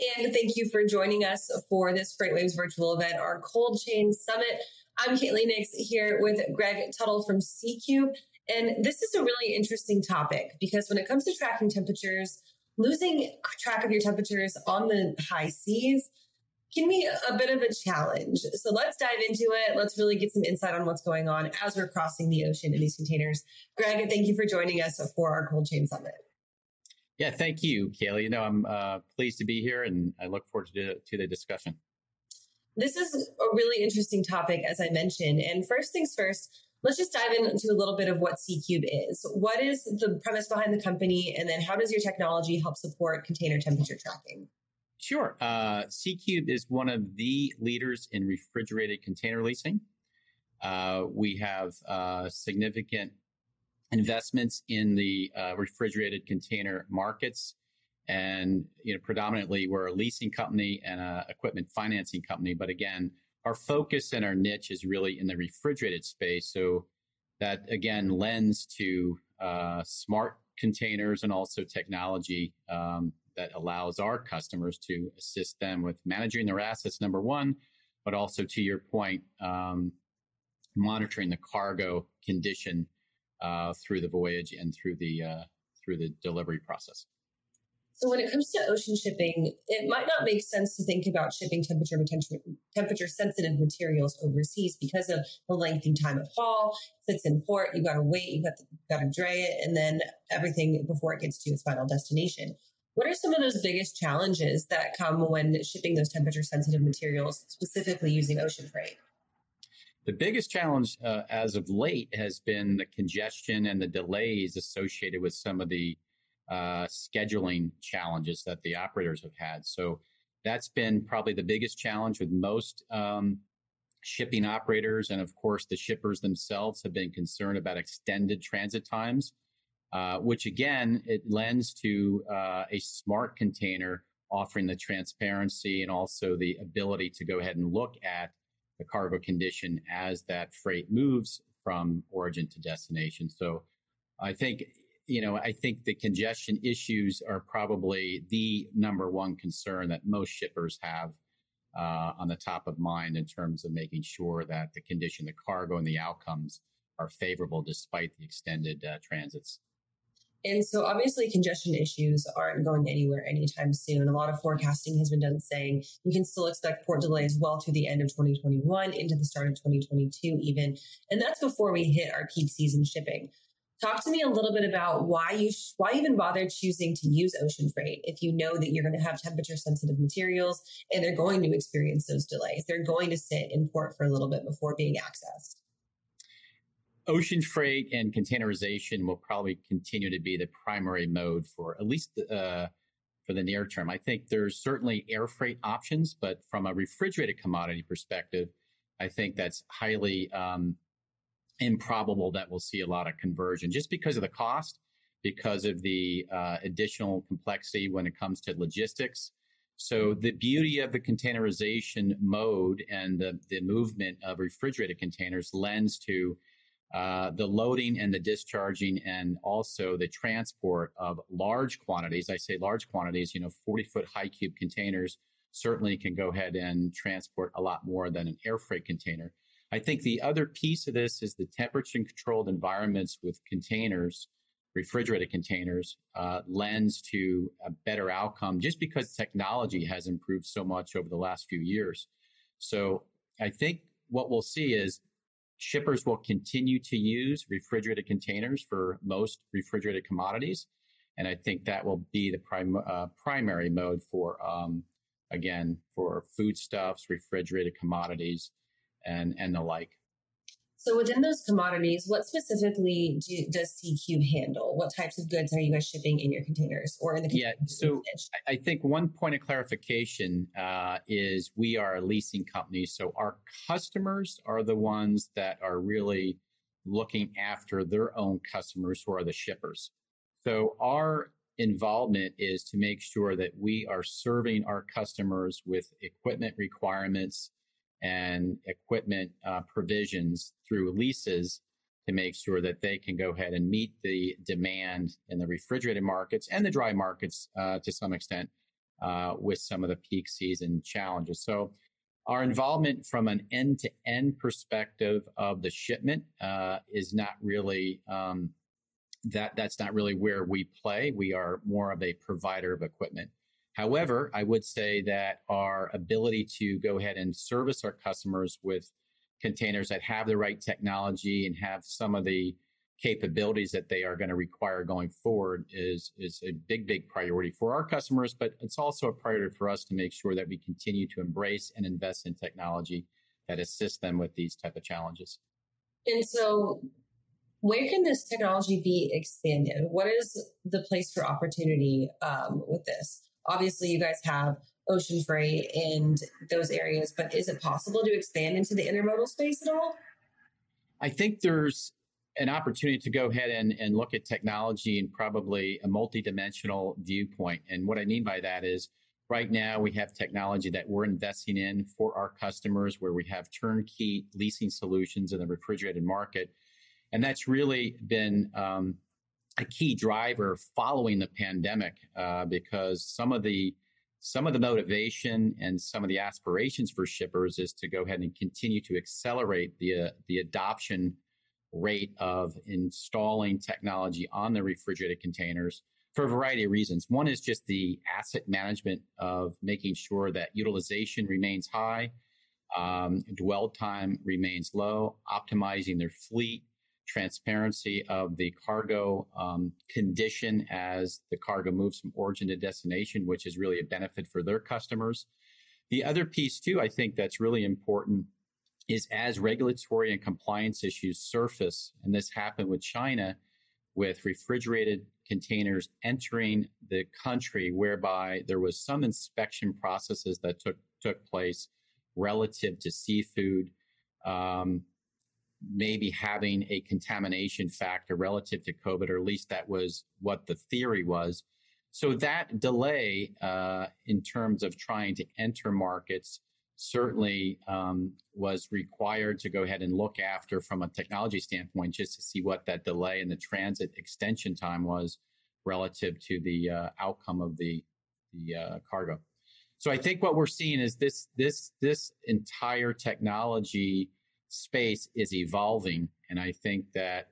And thank you for joining us for this FreightWaves virtual event, our Cold Chain Summit. I'm Kaylee Nix here with Greg Tuthill from SeaCube. And this is a really interesting topic because when it comes to tracking temperatures, losing track of your temperatures on the high seas can be a bit of a challenge. So let's dive into it. Let's really get some insight on what's going on as we're crossing the ocean in these containers. Greg, thank you for joining us for our Cold Chain Summit. Yeah, thank you, Kaylee. You know, I'm uh, pleased to be here and I look forward to, to the discussion. This is a really interesting topic, as I mentioned. And first things first, let's just dive into a little bit of what SeaCube is. What is the premise behind the company? And then how does your technology help support container temperature tracking? Sure. Uh, SeaCube is one of the leaders in refrigerated container leasing. Uh, we have uh, significant investments in the uh, refrigerated container markets. And you know, predominantly, we're a leasing company and a equipment financing company. But again, our focus and our niche is really in the refrigerated space. So that again lends to uh, smart containers and also technology um, that allows our customers to assist them with managing their assets, number one, but also to your point, um, monitoring the cargo condition uh, through the voyage and through the uh, through the delivery process. So when it comes to ocean shipping, it might not make sense to think about shipping temperature temperature sensitive materials overseas because of the lengthy time of haul. If it's in port, you got to wait, you got to got to dray it, and then everything before it gets to its final destination. What are some of those biggest challenges that come when shipping those temperature sensitive materials, specifically using ocean freight? The biggest challenge uh, as of late has been the congestion and the delays associated with some of the uh, scheduling challenges that the operators have had. So that's been probably the biggest challenge with most um, shipping operators. And of course, the shippers themselves have been concerned about extended transit times, uh, which again, it lends to uh, a smart container offering the transparency and also the ability to go ahead and look at the cargo condition as that freight moves from origin to destination. So I think you know, I think the congestion issues are probably the number one concern that most shippers have uh, on the top of mind in terms of making sure that the condition, the cargo, and the outcomes are favorable despite the extended uh, transits. And so, obviously, congestion issues aren't going anywhere anytime soon. A lot of forecasting has been done saying you can still expect port delays well through the end of 2021 into the start of 2022, even. And that's before we hit our peak season shipping. Talk to me a little bit about why you sh- why even bother choosing to use ocean freight if you know that you're going to have temperature sensitive materials and they're going to experience those delays. They're going to sit in port for a little bit before being accessed. Ocean freight and containerization will probably continue to be the primary mode for at least uh, for the near term. I think there's certainly air freight options, but from a refrigerated commodity perspective, I think that's highly um, improbable that we'll see a lot of conversion just because of the cost, because of the uh, additional complexity when it comes to logistics. So the beauty of the containerization mode and the, the movement of refrigerated containers lends to uh, the loading and the discharging and also the transport of large quantities. I say large quantities, you know, 40 foot high cube containers certainly can go ahead and transport a lot more than an air freight container. I think the other piece of this is the temperature controlled environments with containers, refrigerated containers, uh, lends to a better outcome just because technology has improved so much over the last few years. So I think what we'll see is shippers will continue to use refrigerated containers for most refrigerated commodities. And I think that will be the prim- uh, primary mode for, um, again, for foodstuffs, refrigerated commodities, and and the like. So within those commodities, what specifically do, does SeaCube handle? What types of goods are you guys shipping in your containers or in the containers? yeah? So I think one point of clarification uh, is we are a leasing company, so our customers are the ones that are really looking after their own customers, who are the shippers. So our involvement is to make sure that we are serving our customers with equipment requirements and equipment uh, provisions through leases to make sure that they can go ahead and meet the demand in the refrigerated markets and the dry markets uh, to some extent uh, with some of the peak season challenges. So our involvement from an end to end perspective of the shipment uh, is not really um, that that's not really where we play. We are more of a provider of equipment. However, I would say that our ability to go ahead and service our customers with containers that have the right technology and have some of the capabilities that they are going to require going forward is is a big big priority for our customers but it's also a priority for us to make sure that we continue to embrace and invest in technology that assists them with these type of challenges. And so where can this technology be expanded? What is the place for opportunity um, with this obviously you guys have ocean freight and those areas, but is it possible to expand into the intermodal space at all? I think there's an opportunity to go ahead and, and look at technology and probably a multidimensional viewpoint. And what I mean by that is right now we have technology that we're investing in for our customers where we have turnkey leasing solutions in the refrigerated market. And that's really been um, a key driver following the pandemic uh, because some of the some of the motivation and some of the aspirations for shippers is to go ahead and continue to accelerate the uh, the adoption rate of installing technology on the refrigerated containers for a variety of reasons. One is just the asset management of making sure that utilization remains high, um, dwell time remains low, optimizing their fleet, transparency of the cargo um, condition as the cargo moves from origin to destination, which is really a benefit for their customers. The other piece, too, I think that's really important is as regulatory and compliance issues surface, and this happened with China with refrigerated containers entering the country, whereby there was some inspection processes that took took place relative to seafood. Um, maybe having a contamination factor relative to COVID, or at least that was what the theory was. So that delay uh, in terms of trying to enter markets certainly um, was required to go ahead and look after from a technology standpoint, just to see what that delay and the transit extension time was relative to the uh, outcome of the the uh, cargo. So I think what we're seeing is this this this entire technology space is evolving. And I think that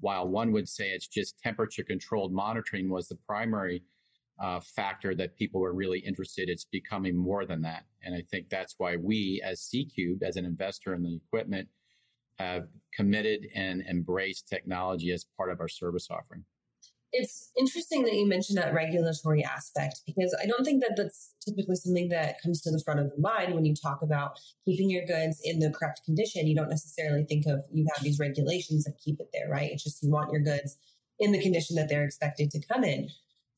while one would say it's just temperature controlled monitoring was the primary uh, factor that people were really interested, it's becoming more than that. And I think that's why we, as SeaCube, as an investor in the equipment, have committed and embraced technology as part of our service offering it's interesting that you mentioned that regulatory aspect because I don't think that that's typically something that comes to the front of the mind when you talk about keeping your goods in the correct condition. You don't necessarily think of you have these regulations that keep it there, right? It's just you want your goods in the condition that they're expected to come in.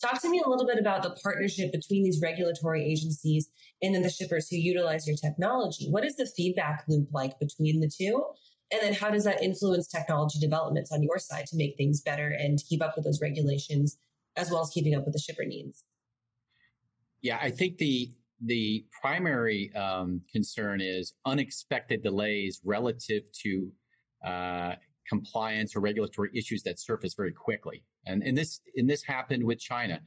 Talk to me a little bit about the partnership between these regulatory agencies and then the shippers who utilize your technology. What is the feedback loop like between the two? And then how does that influence technology developments on your side to make things better and keep up with those regulations as well as keeping up with the shipper needs? Yeah, I think the the primary um, concern is unexpected delays relative to uh, compliance or regulatory issues that surface very quickly. And, and this and this happened with China,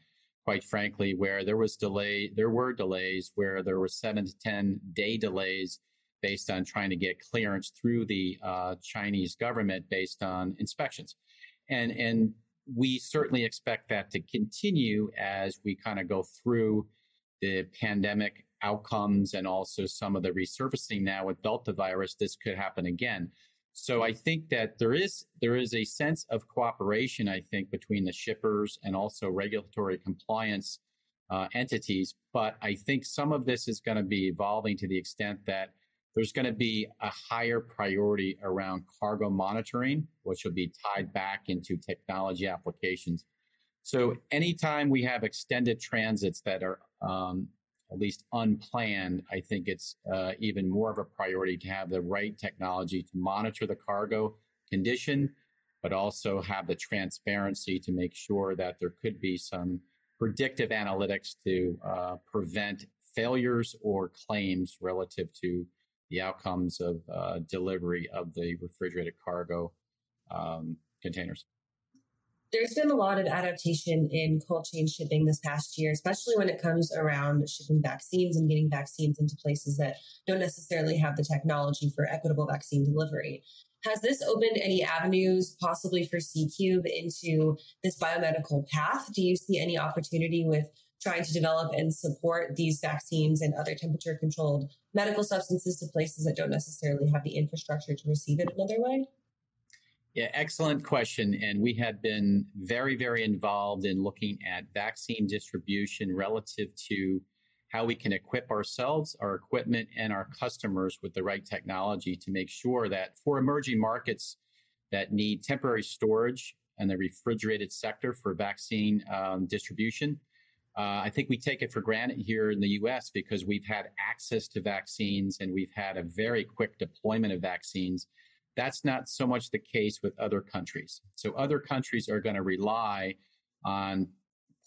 quite frankly, where there was delay, there were delays where there were seven to ten day delays based on trying to get clearance through the uh, Chinese government based on inspections. And, and we certainly expect that to continue as we kind of go through the pandemic outcomes and also some of the resurfacing now with Delta virus. This could happen again. So I think that there is there is a sense of cooperation. I think between the shippers and also regulatory compliance uh, entities. But I think some of this is going to be evolving to the extent that there's going to be a higher priority around cargo monitoring, which will be tied back into technology applications. So anytime we have extended transits that are um, at least unplanned, I think it's uh, even more of a priority to have the right technology to monitor the cargo condition, but also have the transparency to make sure that there could be some predictive analytics to uh, prevent failures or claims relative to the outcomes of uh, delivery of the refrigerated cargo um, containers. there's been a lot of adaptation in cold chain shipping this past year, especially when it comes around shipping vaccines and getting vaccines into places that don't necessarily have the technology for equitable vaccine delivery. Has this opened any avenues possibly for SeaCube into this biomedical path? Do you see any opportunity with trying to develop and support these vaccines and other temperature controlled medical substances to places that don't necessarily have the infrastructure to receive it another way? Yeah, excellent question. And we have been very, very involved in looking at vaccine distribution relative to how we can equip ourselves, our equipment, and our customers with the right technology to make sure that for emerging markets that need temporary storage and the refrigerated sector for vaccine um, distribution, uh, I think we take it for granted here in the US because we've had access to vaccines and we've had a very quick deployment of vaccines that's not so much the case with other countries. So other countries are going to rely on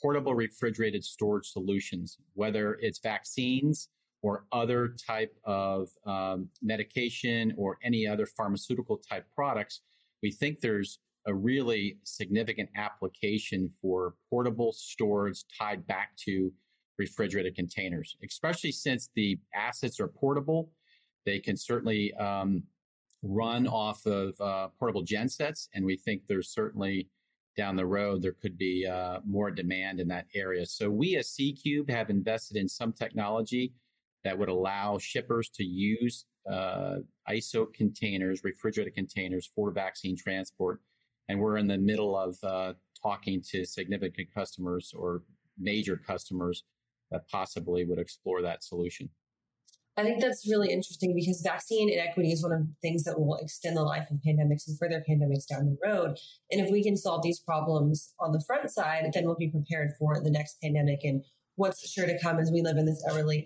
portable refrigerated storage solutions, whether it's vaccines or other type of um, medication or any other pharmaceutical type products. We think there's a really significant application for portable storage tied back to refrigerated containers, especially since the assets are portable. They can certainly um, run off of uh, portable gensets, and we think there's certainly down the road there could be uh, more demand in that area. So we as SeaCube have invested in some technology that would allow shippers to use uh, ISO containers, refrigerated containers for vaccine transport, and we're in the middle of uh, talking to significant customers or major customers that possibly would explore that solution. I think that's really interesting because vaccine inequity is one of the things that will extend the life of pandemics and further pandemics down the road. And if we can solve these problems on the front side, then we'll be prepared for the next pandemic and what's sure to come as we live in this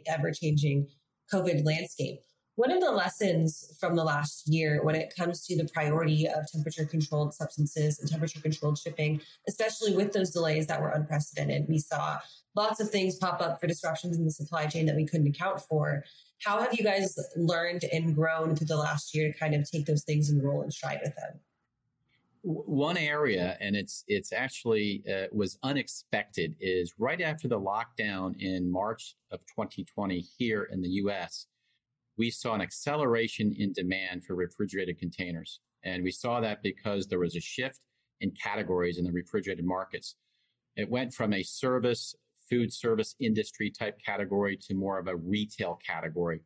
ever changing COVID landscape. What of the lessons from the last year when it comes to the priority of temperature controlled substances and temperature controlled shipping, especially with those delays that were unprecedented? We saw lots of things pop up for disruptions in the supply chain that we couldn't account for. How have you guys learned and grown through the last year to kind of take those things and roll and stride with them? One area, and it's it's actually uh, was unexpected, is right after the lockdown in March of 2020 here in the U.S. We saw an acceleration in demand for refrigerated containers, and we saw that because there was a shift in categories in the refrigerated markets. It went from a service food service industry type category to more of a retail category.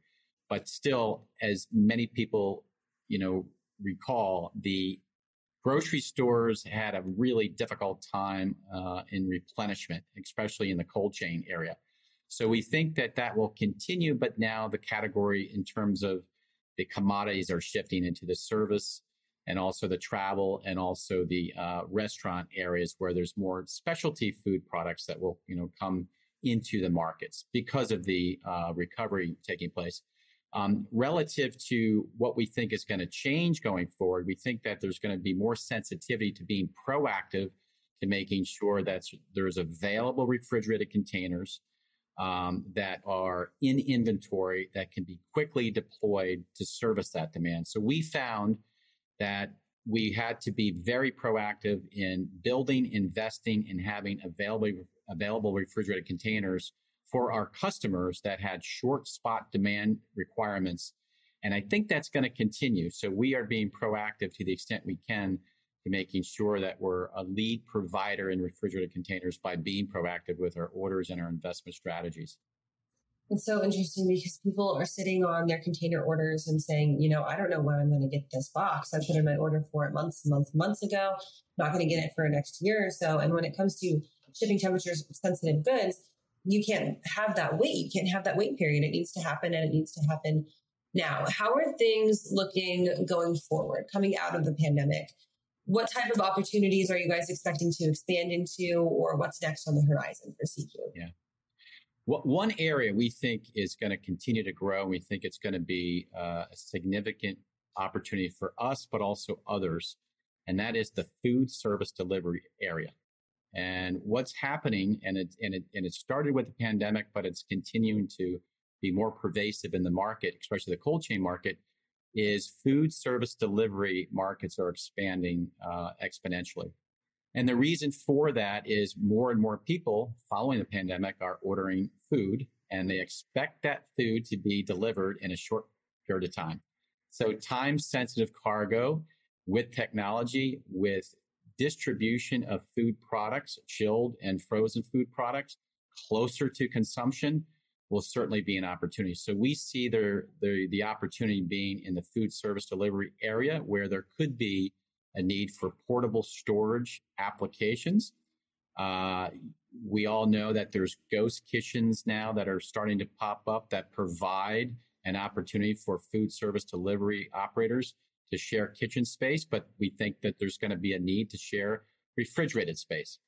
But still, as many people, you know, recall, the grocery stores had a really difficult time uh, in replenishment, especially in the cold chain area. So we think that that will continue, but now the category in terms of the commodities are shifting into the service and also the travel and also the uh, restaurant areas where there's more specialty food products that will you know come into the markets because of the uh, recovery taking place. Um, relative to what we think is going to change going forward, we think that there's going to be more sensitivity to being proactive to making sure that there's available refrigerated containers um, that are in inventory that can be quickly deployed to service that demand. So we found that we had to be very proactive in building, investing, and having available, available refrigerated containers for our customers that had short spot demand requirements. And I think that's going to continue. So we are being proactive to the extent we can to making sure that we're a lead provider in refrigerated containers by being proactive with our orders and our investment strategies. It's so interesting because people are sitting on their container orders and saying, you know, I don't know when I'm going to get this box. I put in my order for it months, months, months ago. Not going to get it for next year or so. And when it comes to shipping temperatures sensitive goods, you can't have that wait. You can't have that wait period. It needs to happen and it needs to happen now. How are things looking going forward, coming out of the pandemic? What type of opportunities are you guys expecting to expand into, or what's next on the horizon for SeaCube? Yeah. One area we think is going to continue to grow, we think it's going to be uh, a significant opportunity for us, but also others, and that is the food service delivery area. And what's happening, and it, and it, and it started with the pandemic, but it's continuing to be more pervasive in the market, especially the cold chain market, is food service delivery markets are expanding uh, exponentially. And the reason for that is more and more people following the pandemic are ordering food and they expect that food to be delivered in a short period of time. So time sensitive cargo with technology, with distribution of food products, chilled and frozen food products closer to consumption will certainly be an opportunity. So we see the, the, the opportunity being in the food service delivery area where there could be a need for portable storage applications. Uh, we all know that there's ghost kitchens now that are starting to pop up that provide an opportunity for food service delivery operators to share kitchen space, but we think that there's going to be a need to share refrigerated space.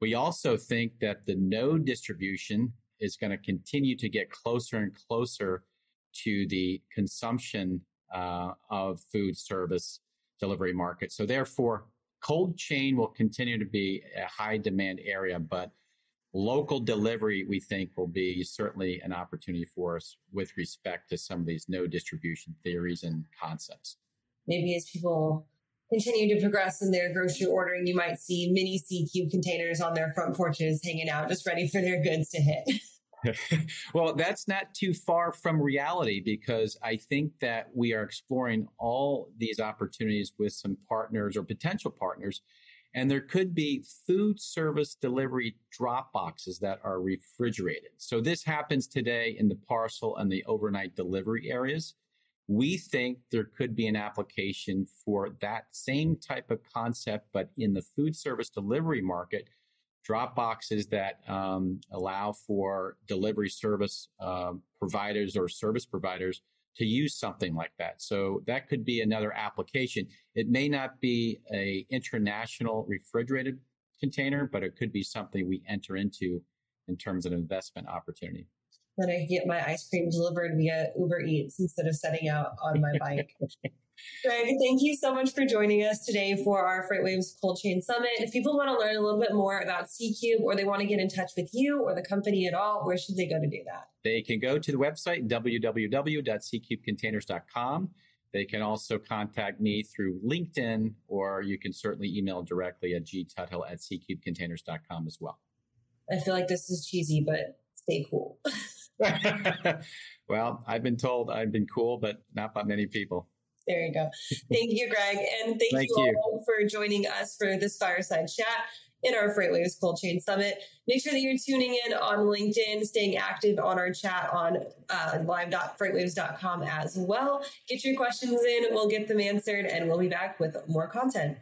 We also think that the node distribution is going to continue to get closer and closer to the consumption uh, of food service delivery market. So therefore, cold chain will continue to be a high demand area, but local delivery, we think, will be certainly an opportunity for us with respect to some of these no distribution theories and concepts. Maybe as people continue to progress in their grocery ordering, you might see mini SeaCube containers on their front porches hanging out, just ready for their goods to hit. well, that's not too far from reality because I think that we are exploring all these opportunities with some partners or potential partners. And there could be food service delivery drop boxes that are refrigerated. So this happens today in the parcel and the overnight delivery areas. We think there could be an application for that same type of concept, but in the food service delivery market drop boxes that um, allow for delivery service uh, providers or service providers to use something like that. So that could be another application. It may not be a international refrigerated container, but it could be something we enter into in terms of investment opportunity. Then I get my ice cream delivered via Uber Eats instead of setting out on my bike. Greg, thank you so much for joining us today for our FreightWaves Cold Chain Summit. If people want to learn a little bit more about SeaCube or they want to get in touch with you or the company at all, where should they go to do that? They can go to the website, www.seacubecontainers.com. They can also contact me through LinkedIn, or you can certainly email directly at gtuthill at seacubecontainers.com as well. I feel like this is cheesy, but stay cool. well, I've been told I've been cool, but not by many people. There you go. Thank you, Greg. And thank, thank you, you all for joining us for this fireside chat in our FreightWaves Cold Chain Summit. Make sure that you're tuning in on LinkedIn, staying active on our chat on uh, live.freightwaves.com as well. Get your questions in, we'll get them answered, and we'll be back with more content.